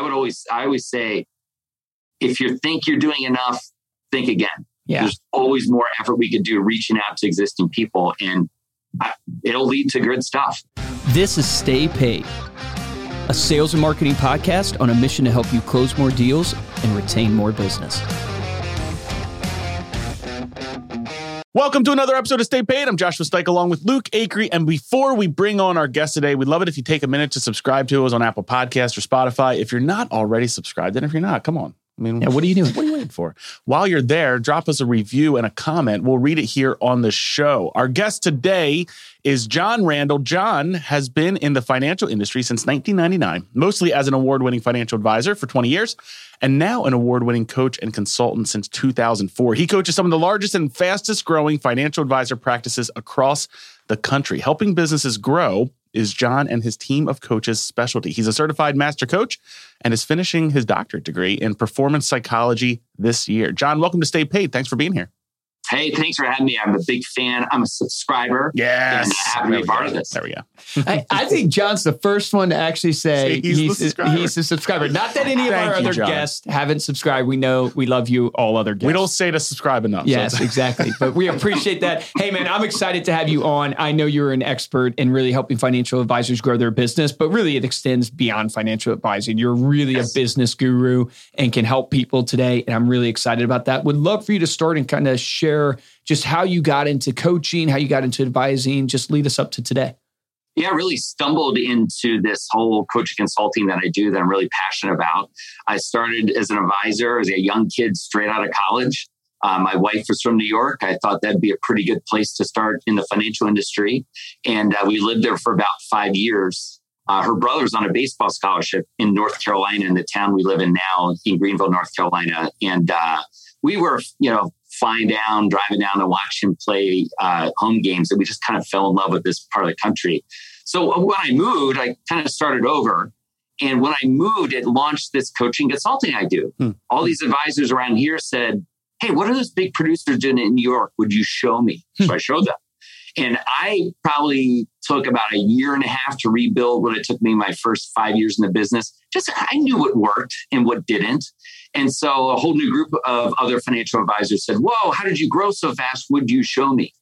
I would always, I always say, if you think you're doing enough, think again. Yeah. There's always more effort we could do reaching out to existing people, and it'll lead to good stuff. This is Stay Paid, a sales and marketing podcast on a mission to help you close more deals and retain more business. Welcome to another episode of Stay Paid. I'm Joshua Stike along with Luke Acree. And before we bring on our guest today, we'd love it if you take a minute to subscribe to us on Apple Podcasts or Spotify. If you're not already subscribed, and if you're not, come on. I mean, Yeah, what are you doing? What are you waiting for? While you're there, drop us a review and a comment. We'll read it here on the show. Our guest today is John Randall. John has been in the financial industry since 1999, mostly as an award winning financial advisor for 20 years, and now an award winning coach and consultant since 2004. He coaches some of the largest and fastest growing financial advisor practices across the country. Helping businesses grow is John and his team of coaches' specialty. He's a certified master coach and is finishing his doctorate degree in performance psychology this year. John, welcome to Stay Paid. Thanks for being here. Hey, thanks for having me. I'm a big fan. I'm a subscriber. Yes. And happy to There be we part of this. There we go. I, I think John's the first one to actually say Say he's he's, subscriber. he's a subscriber. Not that any of Thank our you, other John. guests haven't subscribed. We know we love you, all other guests. We don't say to subscribe enough. Yes, it's- exactly. But we appreciate that. Hey, man, I'm excited to have you on. I know you're an expert in really helping financial advisors grow their business, but really it extends beyond financial advising. You're really Yes. a business guru and can help people today. And I'm really excited about that. Would love for you to start and kind of share just how you got into coaching, how you got into advising. Just lead us up to today. yeah, I really stumbled into this whole coaching consulting that I do that I'm really passionate about. I started as an advisor as a young kid straight out of college. Uh, my wife was from New York. I thought that'd be a pretty good place to start in the financial industry. And uh, we lived there for about five years. Uh, her brother was on a baseball scholarship in North Carolina, in the town we live in now, in Greenville, North Carolina. And uh, we were, you know, flying down, driving down to watch him play uh, home games. And we just kind of fell in love with this part of the country. So when I moved, I kind of started over. And when I moved, it launched this coaching consulting I do. Hmm. All these advisors around here said, Hey, what are those big producers doing in New York? Would you show me? So I showed them. And I probably took about a year and a half to rebuild what it took me my first five years in the business. Just I knew what worked and what didn't. And so a whole new group of other financial advisors said, Whoa, how did you grow so fast? Would you show me?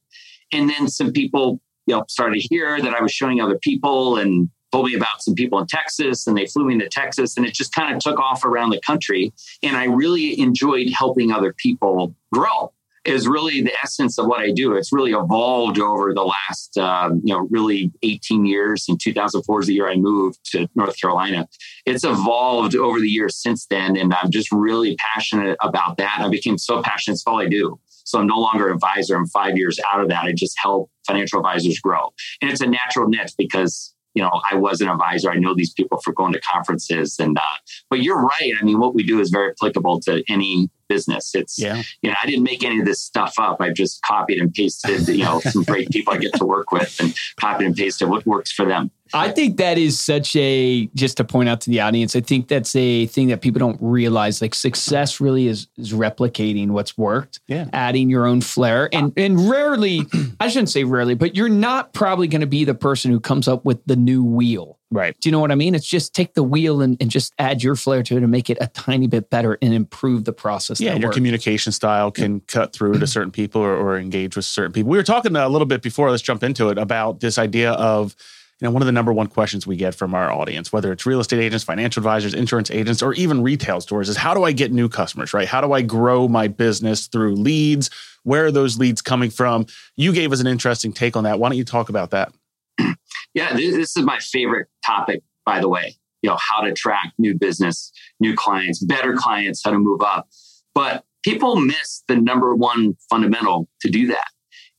And then some people, you know, started to hear that I was showing other people and told me about some people in Texas and they flew me to Texas and it just kind of took off around the country. And I really enjoyed helping other people grow is really the essence of what I do. It's really evolved over the last, um, you know, really 18 years. In 2004 is the year I moved to North Carolina. It's evolved over the years since then. And I'm just really passionate about that. I became so passionate. It's all I do. So I'm no longer an advisor. I'm five years out of that. I just help financial advisors grow. And it's a natural niche because, you know, I was an advisor. I know these people for going to conferences and, uh, but you're right. I mean, what we do is very applicable to any business. It's, Yeah. you know, I didn't make any of this stuff up. I've just copied and pasted, you know, some great people I get to work with and copied and pasted what works for them. I think that is such a just to point out to the audience. I think that's a thing that people don't realize. Like success really is is replicating what's worked, Yeah. adding your own flair, and and rarely, I shouldn't say rarely, but you're not probably going to be the person who comes up with the new wheel. Right. Do you know what I mean? It's just take the wheel and, and just add your flair to it and make it a tiny bit better and improve the process. Yeah, and your works. communication style can cut through to certain people or, or engage with certain people. We were talking a little bit before, let's jump into it, about this idea of, you know, one of the number one questions we get from our audience, whether it's real estate agents, financial advisors, insurance agents, or even retail stores, is how do I get new customers, right? How do I grow my business through leads? Where are those leads coming from? You gave us an interesting take on that. Why don't you talk about that? Yeah, this, this is my favorite topic, by the way. You know, how to attract new business, new clients, better clients, how to move up. But people miss the number one fundamental to do that.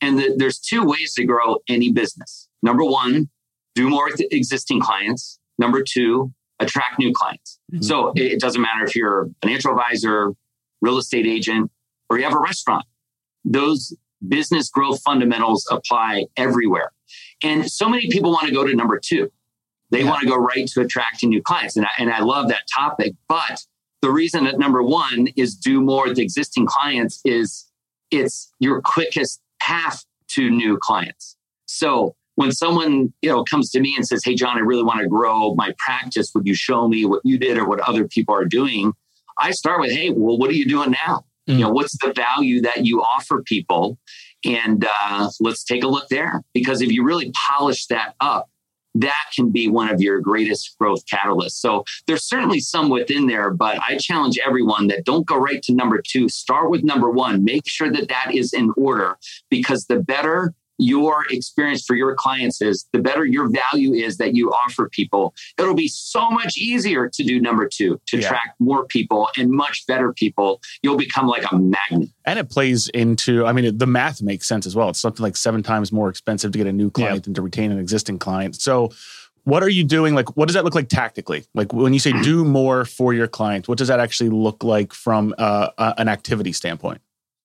And the, there's two ways to grow any business. Number one, do more with existing clients. Number two, attract new clients. Mhm. So it doesn't matter if you're a financial advisor, real estate agent, or you have a restaurant. Those business growth fundamentals apply everywhere. And so many people want to go to number two. They Yeah. want to go right to attracting new clients. And I, and I love that topic. But the reason that number one is do more with existing clients is it's your quickest path to new clients. So when someone you know comes to me and says, "Hey, John, I really want to grow my practice. Would you show me what you did or what other people are doing?" I start with, "Hey, well, what are you doing now? Mm. You know, what's the value that you offer people?" And uh, let's take a look there because if you really polish that up, that can be one of your greatest growth catalysts. So there's certainly some within there, but I challenge everyone that don't go right to number two. Start with number one. Make sure that that is in order because the better your experience for your clients is, the better your value is that you offer people. It'll be so much easier to do number two, to yeah. attract more people and much better people. You'll become like a magnet. And it plays into, I mean, the math makes sense as well. It's something like seven times more expensive to get a new client yeah. than to retain an existing client. So, what are you doing? Like, what does that look like tactically? Like, when you say do more for your clients, what does that actually look like from uh, an activity standpoint?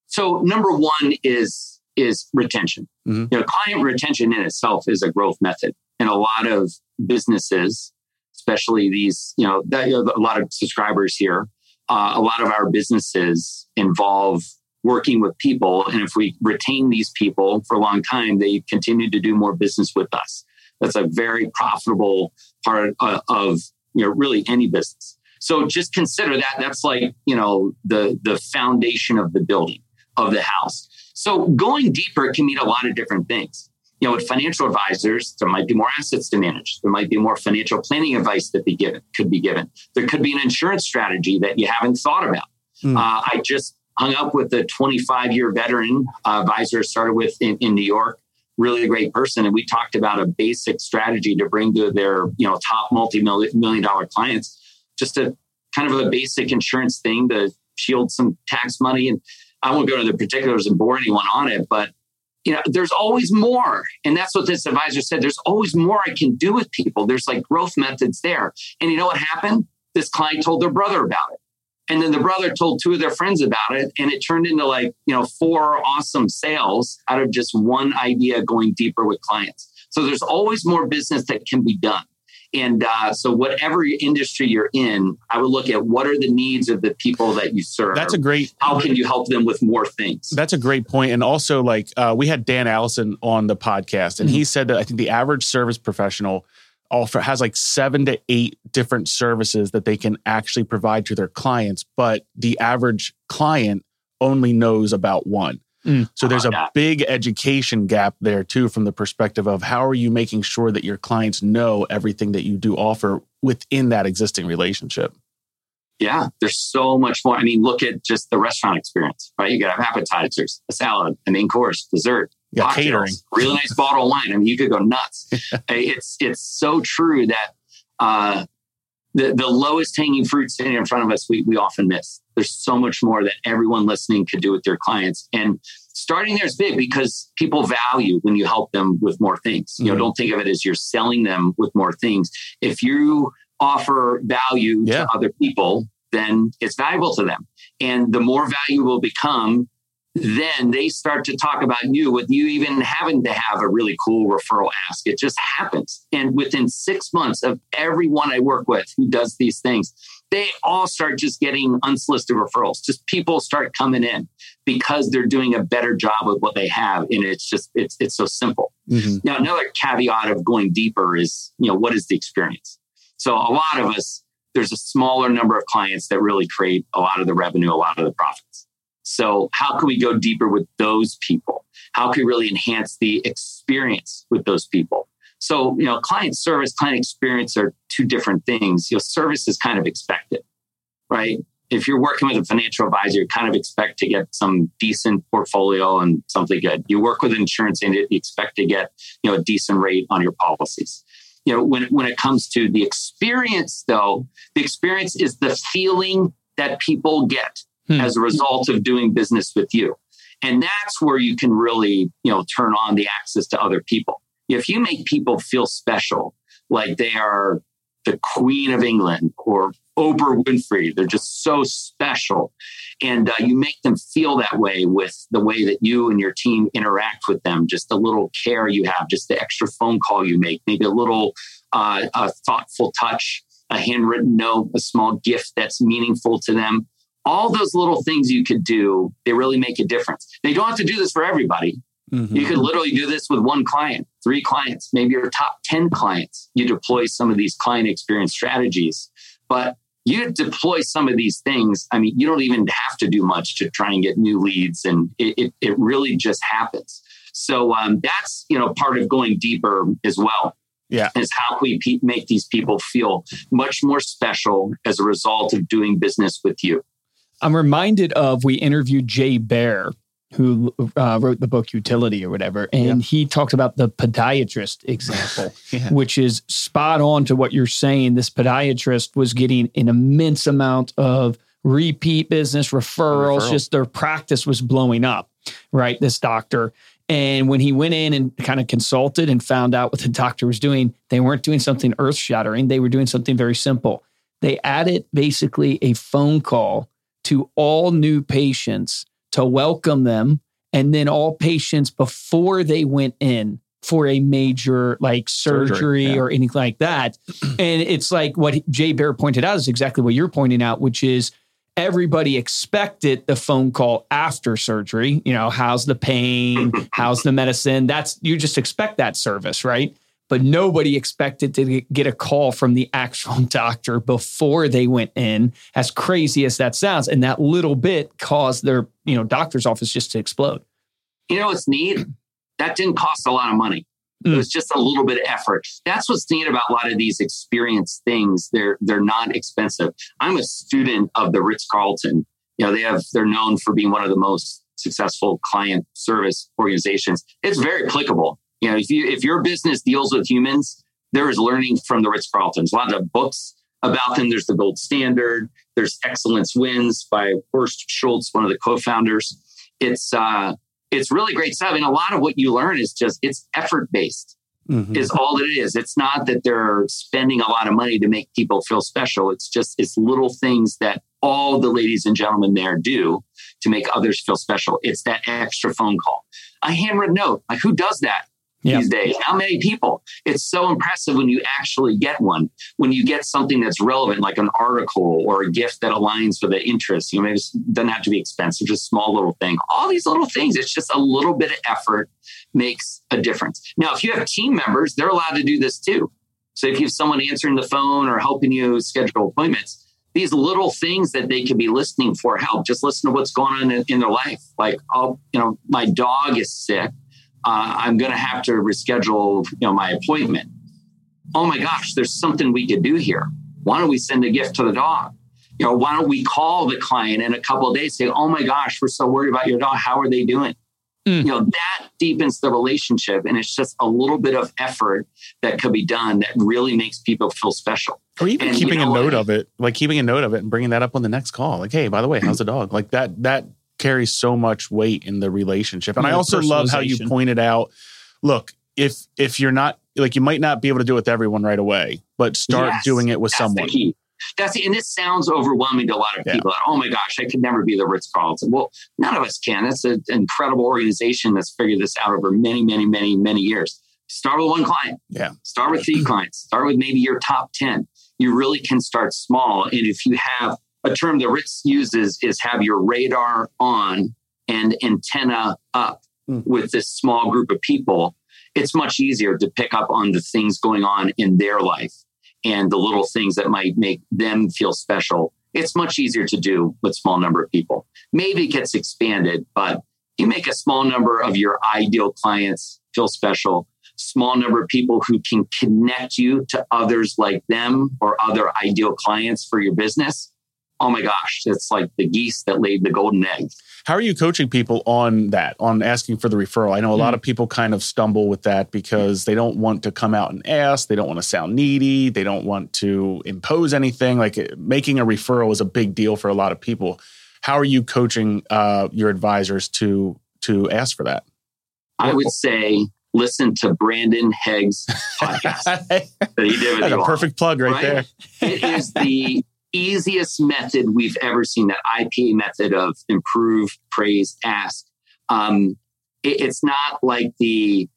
So, number one is is retention. Mm-hmm. You know, client retention in itself is a growth method. And a lot of businesses, especially these, you know, that, you know a lot of subscribers here, uh, a lot of our businesses involve working with people. And if we retain these people for a long time, they continue to do more business with us. That's a very profitable part of, of you know, really any business. So just consider that. That's like, you know, the, the foundation of the building of the house. So going deeper can mean a lot of different things. You know, with financial advisors, there might be more assets to manage. There might be more financial planning advice that be given, could be given. There could be an insurance strategy that you haven't thought about. Mm. Uh, I just hung up with a 25 year veteran uh, advisor, started with in, in New York, really a great person. And we talked about a basic strategy to bring to their, you know, top multi-million dollar clients, just a kind of a basic insurance thing to shield some tax money. And I won't go into the particulars and bore anyone on it, but you know, there's always more. And that's what this advisor said. There's always more I can do with people. There's like growth methods there. And you know what happened? This client told their brother about it. And then the brother told two of their friends about it. And it turned into like, you know, four awesome sales out of just one idea going deeper with clients. So there's always more business that can be done. And uh, so, whatever industry you're in, I would look at what are the needs of the people that you serve. That's a great. How can you help them with more things? That's a great point. And also, like uh, we had Dan Allison on the podcast, and mm-hmm. he said that I think the average service professional offer has like seven to eight different services that they can actually provide to their clients, but the average client only knows about one. Mm. So there's a big education gap there too, from the perspective of how are you making sure that your clients know everything that you do offer within that existing relationship? Yeah, there's so much more. I mean, look at just the restaurant experience, right? You got to have appetizers, a salad, a main course, dessert, yeah, catering, really nice bottle of wine. I mean, you could go nuts. it's it's so true that uh, the the lowest hanging fruit sitting in front of us, we we often miss. There's so much more that everyone listening could do with their clients. And starting there is big because people value when you help them with more things. You know, mm-hmm. don't think of it as you're selling them with more things. If you offer value yeah. to other people, then it's valuable to them. And the more value will become, then they start to talk about you with you even having to have a really cool referral ask. It just happens. And within six months of everyone I work with who does these things, they all start just getting unsolicited referrals. Just people start coming in because they're doing a better job of what they have. And it's just, it's, it's so simple. Mm-hmm. Now, another caveat of going deeper is, you know, what is the experience? So a lot of us, there's a smaller number of clients that really create a lot of the revenue, a lot of the profits. So how can we go deeper with those people? How can we really enhance the experience with those people? So, you know, client service, client experience are two different things. You know, service is kind of expected, right? If you're working with a financial advisor, you kind of expect to get some decent portfolio and something good. You work with insurance and you expect to get, you know, a decent rate on your policies. You know, when, when it comes to the experience, though, the experience is the feeling that people get hmm. as a result of doing business with you. And that's where you can really, you know, turn on the access to other people if you make people feel special, like they are the Queen of England or Oprah Winfrey, they're just so special. And uh, you make them feel that way with the way that you and your team interact with them, just a little care you have, just the extra phone call you make, maybe a little uh, a thoughtful touch, a handwritten note, a small gift that's meaningful to them. All those little things you could do, they really make a difference. They don't have to do this for everybody Mm-hmm. You could literally do this with one client, three clients, maybe your top 10 clients. You deploy some of these client experience strategies. But you deploy some of these things. I mean, you don't even have to do much to try and get new leads, and it, it, it really just happens. So um, that's you know part of going deeper as well. Yeah, is how we pe- make these people feel much more special as a result of doing business with you. I'm reminded of we interviewed Jay Baer who uh, wrote the book Youtility or whatever, and yeah. he talked about the podiatrist example, yeah. which is spot on to what you're saying. This podiatrist was getting an immense amount of repeat business referrals, Referral. just their practice was blowing up, right? This doctor. And when he went in and kind of consulted and found out what the doctor was doing, they weren't doing something earth shattering. They were doing something very simple. They added basically a phone call to all new patients to welcome them. And then all patients before they went in for a major like surgery, surgery yeah. or anything like that. And it's like what Jay Baer pointed out is exactly what you're pointing out, which is everybody expected the phone call after surgery. You know, how's the pain? how's the medicine? That's you just expect that service, right? But nobody expected to get a call from the actual doctor before they went in as crazy as that sounds. And that little bit caused their you know doctor's office just to explode. You know what's neat? That didn't cost a lot of money. It mm. was just a little bit of effort. That's what's neat about a lot of these experience things. They're they're not expensive. I'm a student of the ritz-carlton. You know they have they're known for being one of the most successful client service organizations. It's very applicable you know, if you if your business deals with humans, there is learning from the Ritz Carltons. A lot of books about them. There's the gold standard. There's Excellence Wins by Horst Schulze, one of the co-founders. It's uh, it's really great stuff. And a lot of what you learn is just it's effort based. Mm-hmm. Is all it is. It's not that they're spending a lot of money to make people feel special. It's just it's little things that all the ladies and gentlemen there do to make others feel special. It's that extra phone call, a handwritten note. Like who does that? Yep. these days. How many people? It's so impressive when you actually get one, when you get something that's relevant, like an article or a gift that aligns with the interest. You know, maybe it doesn't have to be expensive, just small little thing. All these little things, it's just a little bit of effort makes a difference. Now, if you have team members, they're allowed to do this too. So if you have someone answering the phone or helping you schedule appointments, these little things that they could be listening for help. Just listen to what's going on in, in their life. Like, oh, you know, my dog is sick uh, I'm going to have to reschedule, you know, my appointment. Oh my gosh, there's something we could do here. Why don't we send a gift to the dog? You know, why don't we call the client in a couple of days, say, oh my gosh, we're so worried about your dog. How are they doing? Mm. You know, that deepens the relationship. And it's just a little bit of effort that could be done that really makes people feel special. Or even and, keeping you know, a note of it, like keeping a note of it and bringing that up on the next call. Like, hey, by the way, how's the dog? Like that, that carries so much weight in the relationship. And I also love how you pointed out, look, if if you're not like you might not be able to do it with everyone right away, but start yes, doing it with someone. That's and this sounds overwhelming to a lot of people. Yeah. oh my gosh, I could never be the Ritz Carlton. Well, none of us can. That's an incredible organization that's figured this out over many, many, many, many years. Start with one client. Yeah. Start with three clients. Start with maybe your top 10. You really can start small. And if you have a term that Ritz uses is have your radar on and antenna up mm. with this small group of people. It's much easier to pick up on the things going on in their life and the little things that might make them feel special. It's much easier to do with small number of people. Maybe it gets expanded, but you make a small number of your ideal clients feel special small number of people who can connect you to others like them or other ideal clients for your business oh my gosh, it's like the geese that laid the golden egg. How are you coaching people on that, on asking for the referral? I know a mm. lot hmm. of people kind of stumble with that because they don't want to come out and ask. They don't want to sound needy. They don't want to impose anything. Like eh, making a referral is a big deal for a lot of people. How are you coaching uh, your advisors to to ask for that? I would say listen to Brandon Haig's podcast that he did with That's a perfect plug right, right? there. it is the easiest method we've ever seen that IPA method of improve, praise, ask. Um, it, it's not like the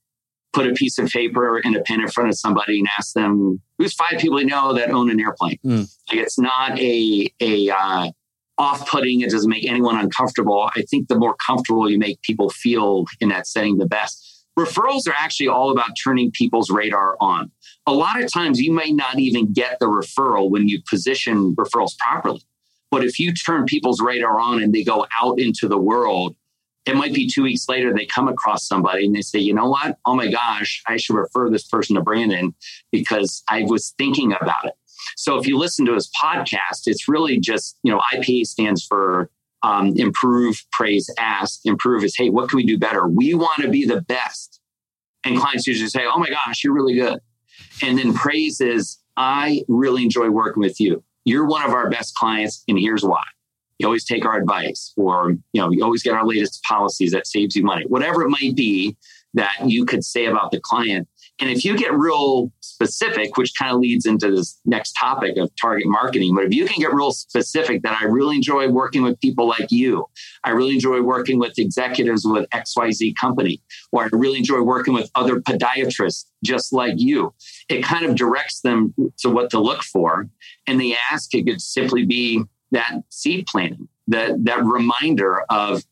put a piece of paper and a pen in front of somebody and ask them who's five people you know that own an airplane. Mm. Like it's not a a uh, off putting. It doesn't make anyone uncomfortable. I think the more comfortable you make people feel in that setting, the best. Referrals are actually all about turning people's radar on. A lot of times you may not even get the referral when you position referrals properly. But if you turn people's radar on and they go out into the world, it might be two weeks later they come across somebody and they say, you know what? Oh my gosh, I should refer this person to Brandon because I was thinking about it. So if you listen to his podcast, it's really just, you know, IPA stands for um, improve, praise, ask. Improve is, hey, what can we do better? We want to be the best. And clients usually say, oh my gosh, you're really good. And then praise is, I really enjoy working with you. You're one of our best clients, and here's why. You always take our advice, or you know, you always get our latest policies that saves you money. Whatever it might be that you could say about the client, and if you get real specific, which kind of leads into this next topic of target marketing, but if you can get real specific that I really enjoy working with people like you, I really enjoy working with executives with XYZ company, or I really enjoy working with other podiatrists just like you, it kind of directs them to what to look for. And the ask it could simply be that seed planting, that that reminder of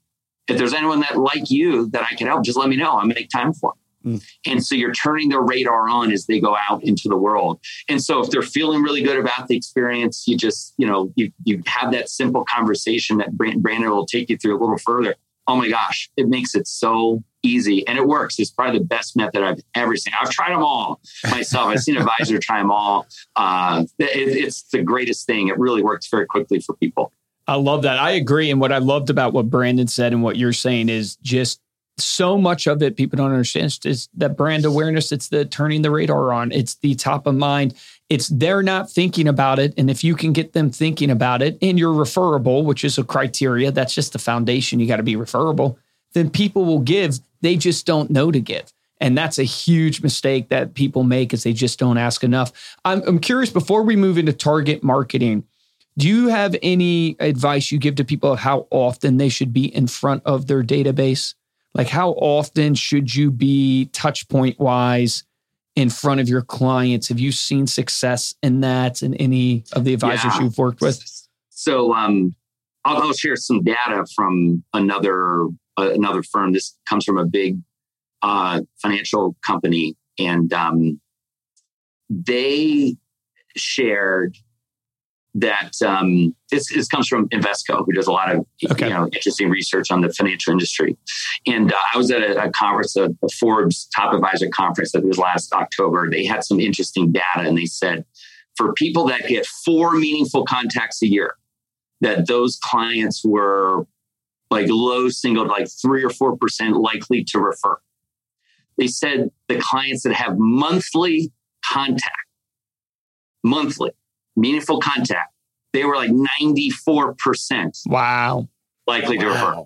if there's anyone that like you that I can help, just let me know. I'll make time for them. Mm. And so you're turning their radar on as they go out into the world. And so if they're feeling really good about the experience, you just, you know, you, you have that simple conversation that Brandon will take you through a little further. Oh my gosh, it makes it so easy and it works. It's probably the best method I've ever seen. I've tried them all myself. I've seen advisor try them all. Uh, it, it's the greatest thing. It really works very quickly for people. I love that. I agree. And what I loved about what Brandon said and what you're saying is just so much of it people don't understand is that brand awareness. It's the turning the radar on. It's the top of mind. It's they're not thinking about it. And if you can get them thinking about it and you're referable which is a criteria that's just the foundation. You got to be referable. Then people will give. They just don't know to give. And that's a huge mistake that people make is they just don't ask enough. I'm, I'm curious before we move into target marketing do you have any advice you give to people how often they should be in front of their database like how often should you be touch point wise in front of your clients? Have you seen success in that in any of the advisors yeah. you've worked with? So um, I'll, I'll, share some data from another uh, another firm. This comes from a big uh, financial company and um, they shared that um, this, this, comes from Invesco, who does a lot of okay. you know interesting research on the financial industry. And uh, I was at a, a conference, a, a, Forbes Top Advisor conference that was last October. They had some interesting data, and they said for people that get four meaningful contacts a year, that those clients were like low single, like three or four percent likely to refer. They said the clients that have monthly contact, monthly meaningful contact, they were like 94%. Wow. Likely to wow. refer.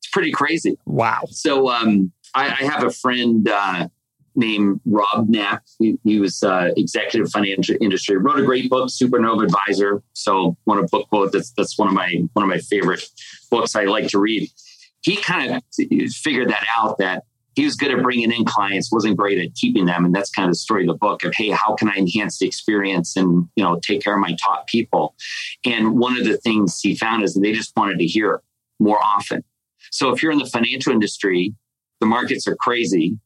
It's pretty crazy. Wow. So um, I, I, have a friend uh, named Rob Knapp. He, he was uh, executive financial industry, wrote a great book, Supernova Advisor. So one of book quote that's that's one of my one of my favorite books I like to read. He kind of figured that out that he was good at bringing in clients, wasn't great at keeping them. And that's kind of the story of the book of, hey, how can I enhance the experience and, you know, take care of my top people? And one of the things he found is that they just wanted to hear more often. So if you're in the financial industry, the markets are crazy.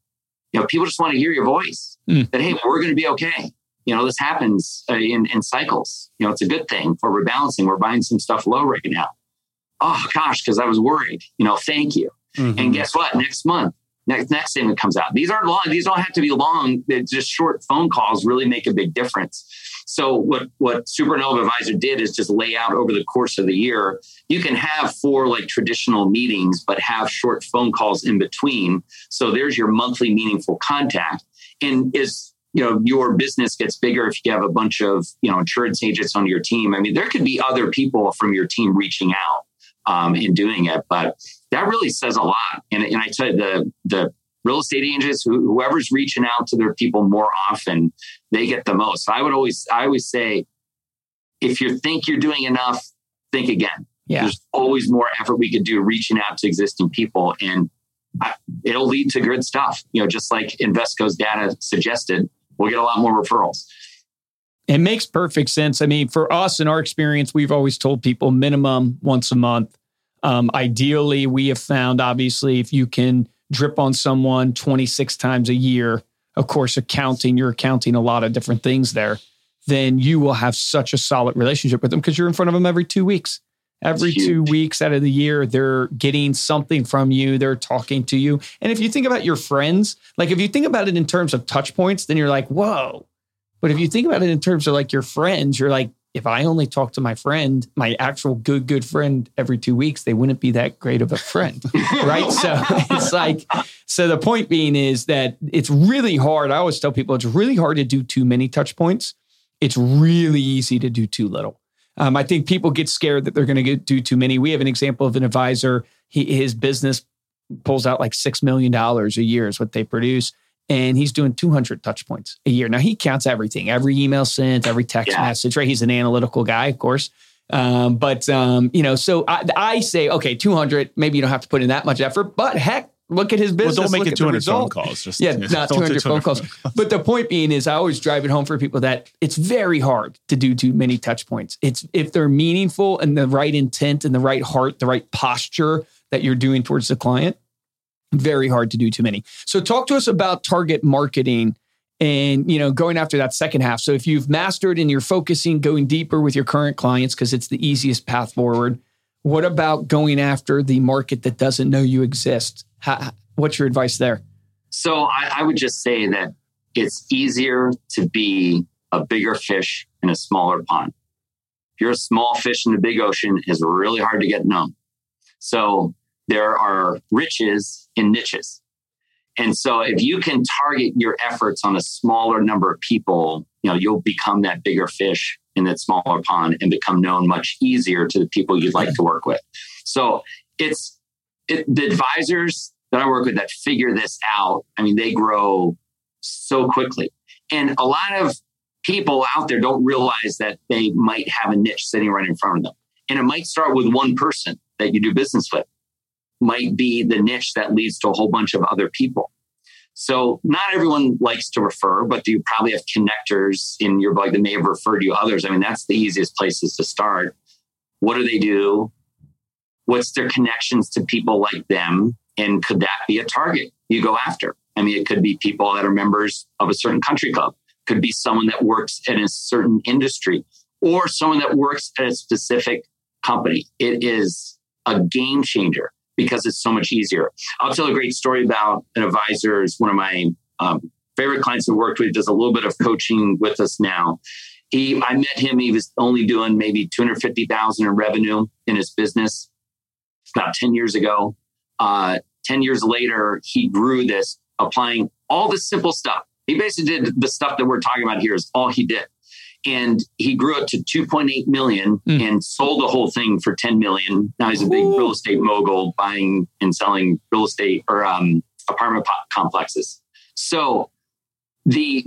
You know, people just want to hear your voice mm. that, hey, we're going to be okay. You know, this happens uh, in, in cycles. You know, it's a good thing for rebalancing. We're buying some stuff low right now. Oh gosh, because I was worried. You know, thank you. Mm-hmm. And guess what? Next month, next next statement comes out. These aren't long. These don't have to be long. They're just short phone calls really make a big difference. So what what Supernova Advisor did is just lay out over the course of the year. You can have four like traditional meetings, but have short phone calls in between. So there's your monthly meaningful contact. And is you know your business gets bigger if you have a bunch of you know insurance agents on your team. I mean, there could be other people from your team reaching out um, in doing it, but that really says a lot. And, and I tell you, the the real estate agents, whoever's reaching out to their people more often, they get the most. So I would always, I always say, if you think you're doing enough, think again. Yeah. There's always more effort we could do reaching out to existing people, and I, it'll lead to good stuff. You know, just like Invesco's data suggested, we'll get a lot more referrals. It makes perfect sense. I mean, for us in our experience, we've always told people minimum once a month. Um, ideally, we have found obviously if you can drip on someone 26 times a year, of course, accounting, you're accounting a lot of different things there, then you will have such a solid relationship with them because you're in front of them every two weeks. Every two weeks out of the year, they're getting something from you. They're talking to you. And if you think about your friends, like if you think about it in terms of touch points, then you're like, whoa. But if you think about it in terms of like your friends, you're like, if I only talk to my friend, my actual good, good friend every two weeks, they wouldn't be that great of a friend. right. So it's like, so the point being is that it's really hard. I always tell people it's really hard to do too many touch points. It's really easy to do too little. Um, I think people get scared that they're going to do too many. We have an example of an advisor. He, his business pulls out like $6 million a year is what they produce and he's doing 200 touch points a year. Now he counts everything, every email sent, every text yeah. message, right? He's an analytical guy, of course. Um, but, um, you know, so I, I, say, okay, 200, maybe you don't have to put in that much effort, but heck, look at his business. Well, don't make it 200 phone calls. Just, yeah, not 200, 200 phone calls. But the point being is I always drive it home for people that it's very hard to do too many touch points. It's if they're meaningful and the right intent and the right heart, the right posture that you're doing towards the client, very hard to do too many. So talk to us about target marketing and you know going after that second half. So if you've mastered and you're focusing going deeper with your current clients because it's the easiest path forward, what about going after the market that doesn't know you exist? How, what's your advice there? So I, I would just say that it's easier to be a bigger fish in a smaller pond. If you're a small fish in the big ocean, it's really hard to get known. So there are riches in niches. And so if you can target your efforts on a smaller number of people, you know, you'll become that bigger fish in that smaller pond and become known much easier to the people you'd like to work with. So it's it, the advisors that I work with that figure this out. I mean, they grow so quickly. And a lot of people out there don't realize that they might have a niche sitting right in front of them. And it might start with one person that you do business with might be the niche that leads to a whole bunch of other people. So not everyone likes to refer, but you probably have connectors in your blog that may have referred you others. I mean, that's the easiest places to start. What do they do? What's their connections to people like them? And could that be a target you go after? I mean, it could be people that are members of a certain country club, could be someone that works in a certain industry, or someone that works at a specific company. It is a game changer because it's so much easier. I'll tell a great story about an advisor. Is one of my um, favorite clients who worked with. Does a little bit of coaching with us now. He, I met him. He was only doing maybe two hundred fifty thousand in revenue in his business about ten years ago. Uh, ten years later, he grew this, applying all the simple stuff. He basically did the stuff that we're talking about here. Is all he did and he grew it to 2.8 million mm. and sold the whole thing for 10 million. Now he's a big Ooh. real estate mogul buying and selling real estate or um, apartment complexes. So the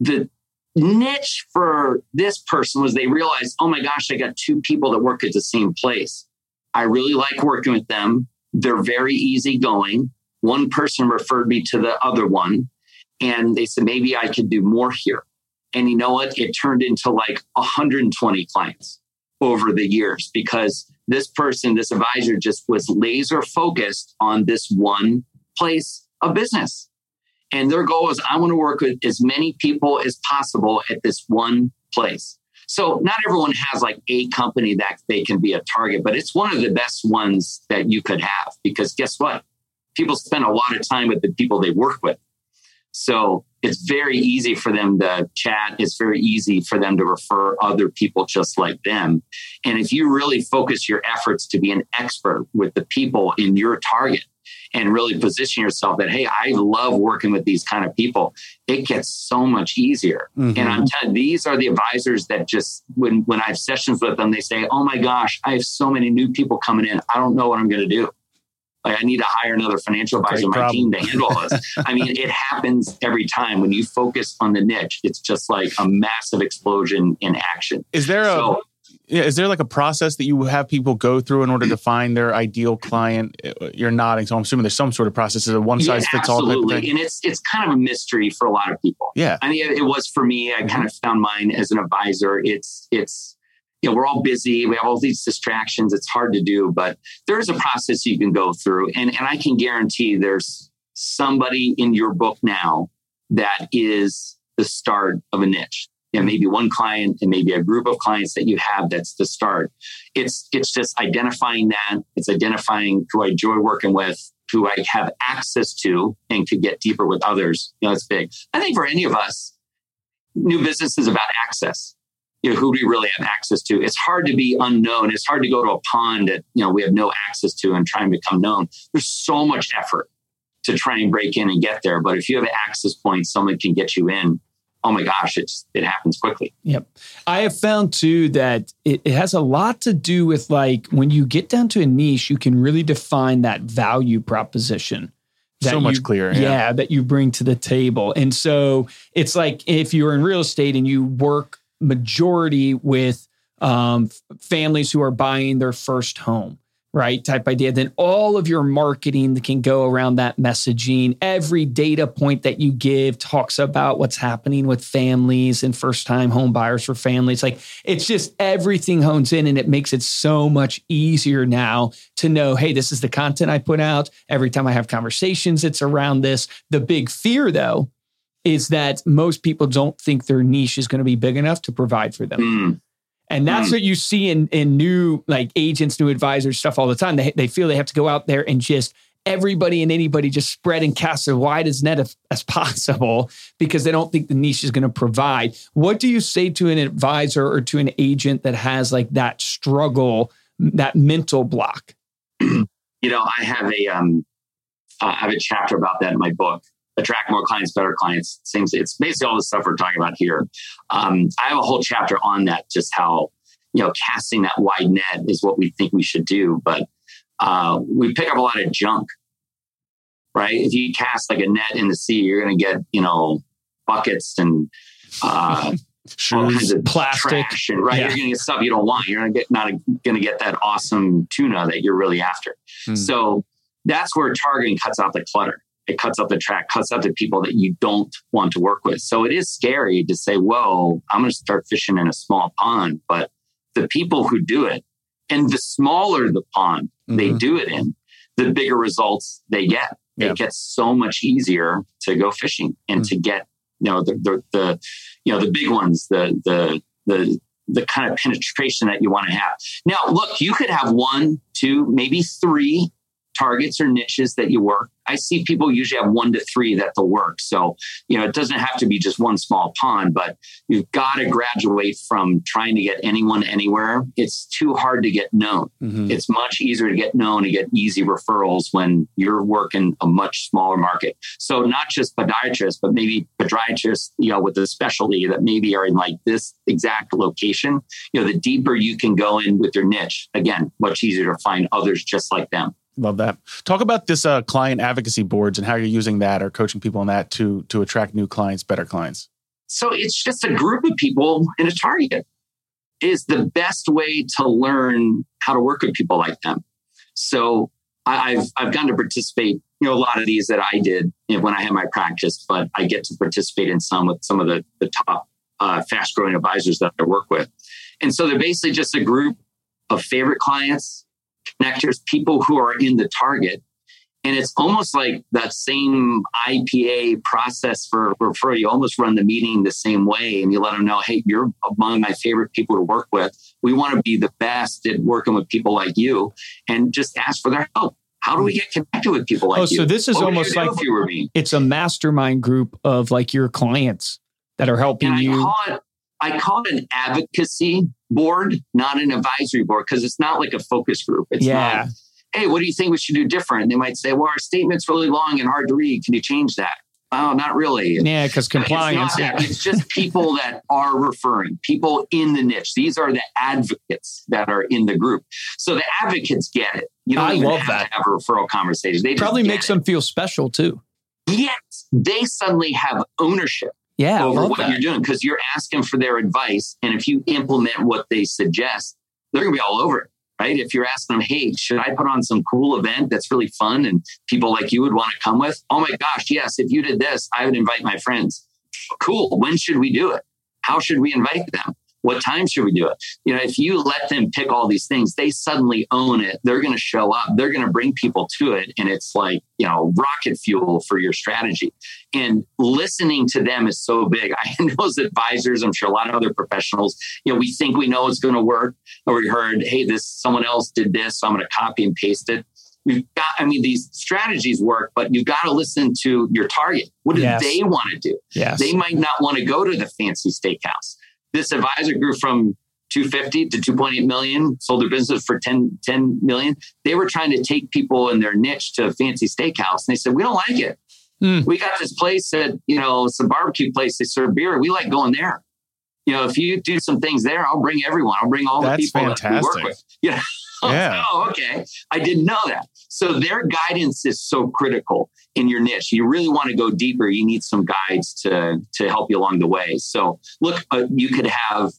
the niche for this person was they realized, oh my gosh, I got two people that work at the same place. I really like working with them. They're very easygoing. One person referred me to the other one, and they said maybe I could do more here. And you know what? It turned into like 120 clients over the years because this person, this advisor just was laser focused on this one place of business. And their goal is I want to work with as many people as possible at this one place. So not everyone has like a company that they can be a target, but it's one of the best ones that you could have because guess what? People spend a lot of time with the people they work with. So it's very easy for them to chat. It's very easy for them to refer other people just like them. And if you really focus your efforts to be an expert with the people in your target and really position yourself that, hey, I love working with these kind of people, it gets so much easier. Mm-hmm. And I'm telling these are the advisors that just, when, when I have sessions with them, they say, oh my gosh, I have so many new people coming in. I don't know what I'm going to do. Like I need to hire another financial advisor on my team to handle this. I mean, it happens every time when you focus on the niche. It's just like a massive explosion in action. Is there so, a Yeah, is there like a process that you have people go through in order to find their ideal client? Uh, you're nodding, so I'm assuming there's some sort of process. Is a one size yeah, fits all? Absolutely, and it's it's kind of a mystery for a lot of people. Yeah, I mean, it, it was for me. I mm-hmm. kind of found mine as an advisor. It's it's you know we're all busy. We have all these distractions. It's hard to do, but there is a process you can go through, and and I can guarantee there's somebody in your book now that is the start of a niche know, maybe one client and maybe a group of clients that you have that's the start. It's it's just identifying that. It's identifying who I enjoy working with, who I have access to, and could get deeper with others. You know, it's big. I think for any of us, new business is about access. You know, who do we really have access to? It's hard to be unknown. It's hard to go to a pond that you know we have no access to and try and become known. There's so much effort to try and break in and get there. But if you have an access point, someone can get you in oh my gosh, it's it happens quickly. Yep. I have found too that it, it, has a lot to do with like when you get down to a niche, you can really define that value proposition. That so much clearer. Yeah. yeah, that you bring to the table. And so it's like if you're in real estate and you work majority with um, families who are buying their first home right? Type idea. Then all of your marketing can go around that messaging. Every data point that you give talks about what's happening with families and first time home buyers for families. Like it's just everything hones in and it makes it so much easier now to know, hey, this is the content I put out. Every time I have conversations, it's around this. The big fear though, is that most people don't think their niche is going to be big enough to provide for them. Mm. And that's mm. what you see in, in new like agents, new advisors, stuff all the time. They, they feel they have to go out there and just everybody and anybody just spread and cast as wide as net as, as possible because they don't think the niche is going to provide. What do you say to an advisor or to an agent that has like that struggle, that mental block? You know, I have a um, I have a chapter about that in my book attract more clients, better clients. Same, it's basically all the stuff we're talking about here. Um, I have a whole chapter on that, just how you know casting that wide net is what we think we should do, but uh, we pick up a lot of junk, right? If you cast like a net in the sea, you're going to get you know buckets and uh, all kinds of plastic, trash and right. Yeah. You're going to get stuff you don't want. You're not get not going to get that awesome tuna that you're really after. Hmm. So that's where targeting cuts out the clutter it cuts out the track, cuts out the people that you don't want to work with. So it is scary to say, whoa, I'm going to start fishing in a small pond. But the people who do it, and the smaller the pond mm-hmm. they do it in, the bigger results they get. Yeah. It gets so much easier to go fishing and mm-hmm. to get, you know, the, the, the, you know, the big ones, the, the, the, the kind of penetration that you want to have. Now, look, you could have one, two, maybe three targets or niches that you work. I see people usually have one to three that they'll work. So, you know, it doesn't have to be just one small pond, but you've got to graduate from trying to get anyone anywhere. It's too hard to get known. Mm-hmm. It's much easier to get known and get easy referrals when you're working a much smaller market. So not just podiatrists, but maybe podiatrists, you know, with a specialty that maybe are in like this exact location. You know, the deeper you can go in with your niche, again, much easier to find others just like them. Love that. Talk about this uh, client advocacy boards and how you're using that or coaching people on that to to attract new clients, better clients. So it's just a group of people in a target is the best way to learn how to work with people like them. So I've I've gotten to participate, you know, a lot of these that I did when I had my practice, but I get to participate in some with some of the the top uh, fast growing advisors that I work with, and so they're basically just a group of favorite clients connectors, people who are in the target. And it's almost like that same IPA process for referral. You almost run the meeting the same way and you let them know, hey, you're among my favorite people to work with. We want to be the best at working with people like you and just ask for their help. How do we get connected with people like oh, you? so this is what almost like it's a mastermind group of like your clients that are helping you. It I call it an advocacy board, not an advisory board, because it's not like a focus group. It's yeah. not, hey, what do you think we should do different? They might say, well, our statement's really long and hard to read. Can you change that? Oh, not really. Yeah, because compliance. It's, yeah. it's just people that are referring, people in the niche. These are the advocates that are in the group. So the advocates get it. You don't I even have that. to have a referral conversation. They probably makes it. them feel special too. Yes, they suddenly have ownership yeah, over what that. you're doing because you're asking for their advice. And if you implement what they suggest, they're going to be all over it. Right. If you're asking them, hey, should I put on some cool event that's really fun and people like you would want to come with? Oh my gosh, yes. If you did this, I would invite my friends. Cool. When should we do it? How should we invite them? What time should we do it? You know, if you let them pick all these things, they suddenly own it. They're going to show up. They're going to bring people to it. And it's like, you know, rocket fuel for your strategy. And listening to them is so big. I know as advisors, I'm sure a lot of other professionals, you know, we think we know it's going to work. Or we heard, hey, this someone else did this. So I'm going to copy and paste it. We've got, I mean, these strategies work, but you've got to listen to your target. What do yes. they want to do? Yes. They might not want to go to the fancy steakhouse this advisor grew from 250 to 2.8 million, sold their business for 10, 10 million. They were trying to take people in their niche to a fancy steakhouse. And they said, we don't like it. Mm. We got this place that, you know, it's a barbecue place. They serve beer. We like going there. You know, if you do some things there, I'll bring everyone. I'll bring all That's the people fantastic. that we work with. Yeah. yeah. oh, okay. I didn't know that. So their guidance is so critical in your niche. You really want to go deeper. You need some guides to to help you along the way. So look, uh, you could have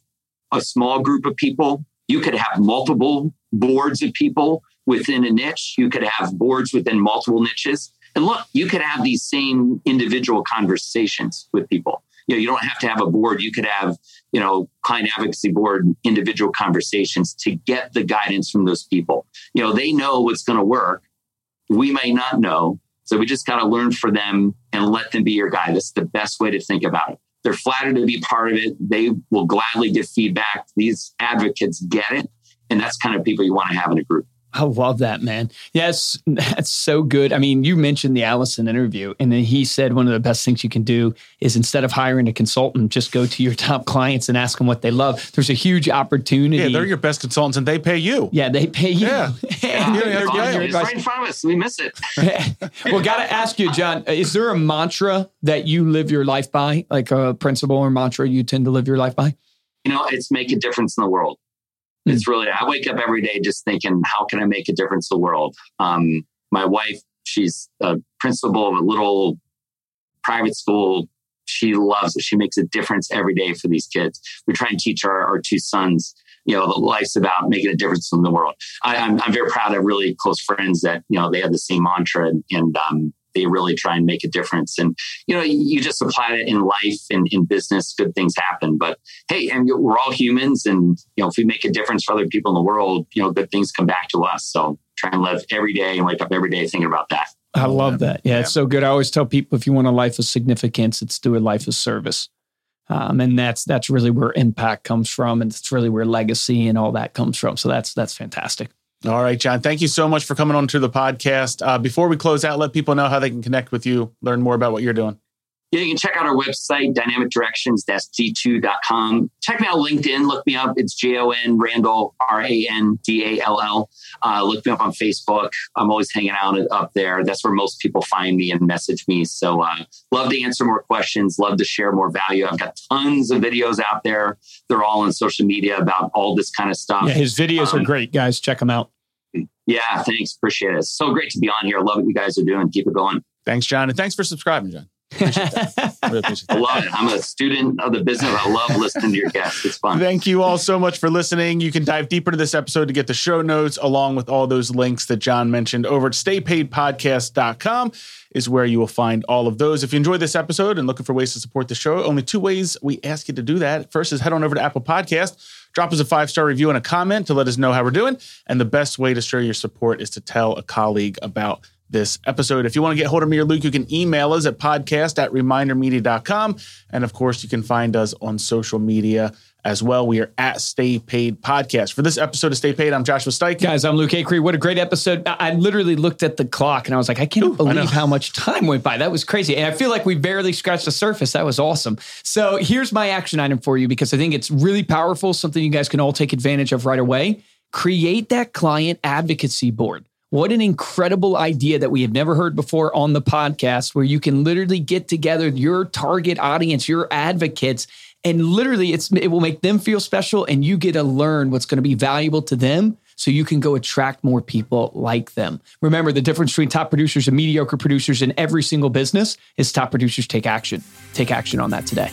a small group of people. You could have multiple boards of people within a niche. You could have boards within multiple niches. And look, you could have these same individual conversations with people. You know, you don't have to have a board. You could have, you know, client advocacy board individual conversations to get the guidance from those people. You know, they know what's going to work. We may not know. So we just got to learn for them and let them be your guide. That's the best way to think about it. They're flattered to be part of it. They will gladly give feedback. These advocates get it. And that's kind of people you want to have in a group. I love that, man. Yes, that's so good. I mean, you mentioned the Allison interview, and then he said one of the best things you can do is instead of hiring a consultant, just go to your top clients and ask them what they love. There's a huge opportunity. Yeah, they're your best consultants, and they pay you. Yeah, they pay you. Yeah, yeah. yeah, yeah. It's right in front of us. We miss it. well, got to ask you, John. Is there a mantra that you live your life by, like a principle or mantra you tend to live your life by? You know, it's make a difference in the world. It's really, I wake up every day just thinking, how can I make a difference in the world? Um, my wife, she's a principal of a little private school. She loves it. She makes a difference every day for these kids. We try and teach our, our two sons, you know, life's about making a difference in the world. I, am I'm, I'm very proud of really close friends that, you know, they have the same mantra and, and um, they really try and make a difference. And, you know, you just apply it in life and in business, good things happen. But hey, and we're all humans. And, you know, if we make a difference for other people in the world, you know, good things come back to us. So try and live every day and wake up every day thinking about that. I love that. Yeah, yeah, it's so good. I always tell people if you want a life of significance, it's do a life of service. Um, and that's that's really where impact comes from, and it's really where legacy and all that comes from. So that's that's fantastic. All right, John. Thank you so much for coming on to the podcast. Uh, before we close out, let people know how they can connect with you, learn more about what you're doing. Yeah, you can check out our website, dynamicdirections-g2.com. Check me out LinkedIn. Look me up. It's J-O-N Randall, R-A-N-D-A-L-L. Uh, look me up on Facebook. I'm always hanging out up there. That's where most people find me and message me. So uh, love to answer more questions. Love to share more value. I've got tons of videos out there. They're all on social media about all this kind of stuff. Yeah, his videos um, are great, guys. Check them out. Yeah, thanks. Appreciate it. It's so great to be on here. Love what you guys are doing. Keep it going. Thanks, John. And thanks for subscribing, John. I, love it. I'm a student of the business. I love listening to your guests. It's fun. Thank you all so much for listening. You can dive deeper into this episode to get the show notes along with all those links that John mentioned over at staypaidpodcast.com is where you will find all of those. If you enjoyed this episode and looking for ways to support the show, only two ways we ask you to do that. First is head on over to Apple Podcast, drop us a five star review and a comment to let us know how we're doing. And the best way to show your support is to tell a colleague about this episode. If you want to get hold of me or Luke, you can email us at podcast at remindermedia.com. And of course, you can find us on social media as well. We are at Stay Paid Podcast. For this episode of Stay Paid, I'm Joshua Stike. Guys, I'm Luke Acree. What a great episode. I literally looked at the clock and I was like, I can't Ooh, believe I how much time went by. That was crazy. And I feel like we barely scratched the surface. That was awesome. So here's my action item for you because I think it's really powerful, something you guys can all take advantage of right away. Create that client advocacy board. What an incredible idea that we have never heard before on the podcast, where you can literally get together your target audience, your advocates, and literally it's it will make them feel special and you get to learn what's going to be valuable to them so you can go attract more people like them. Remember, the difference between top producers and mediocre producers in every single business is top producers take action. Take action on that today.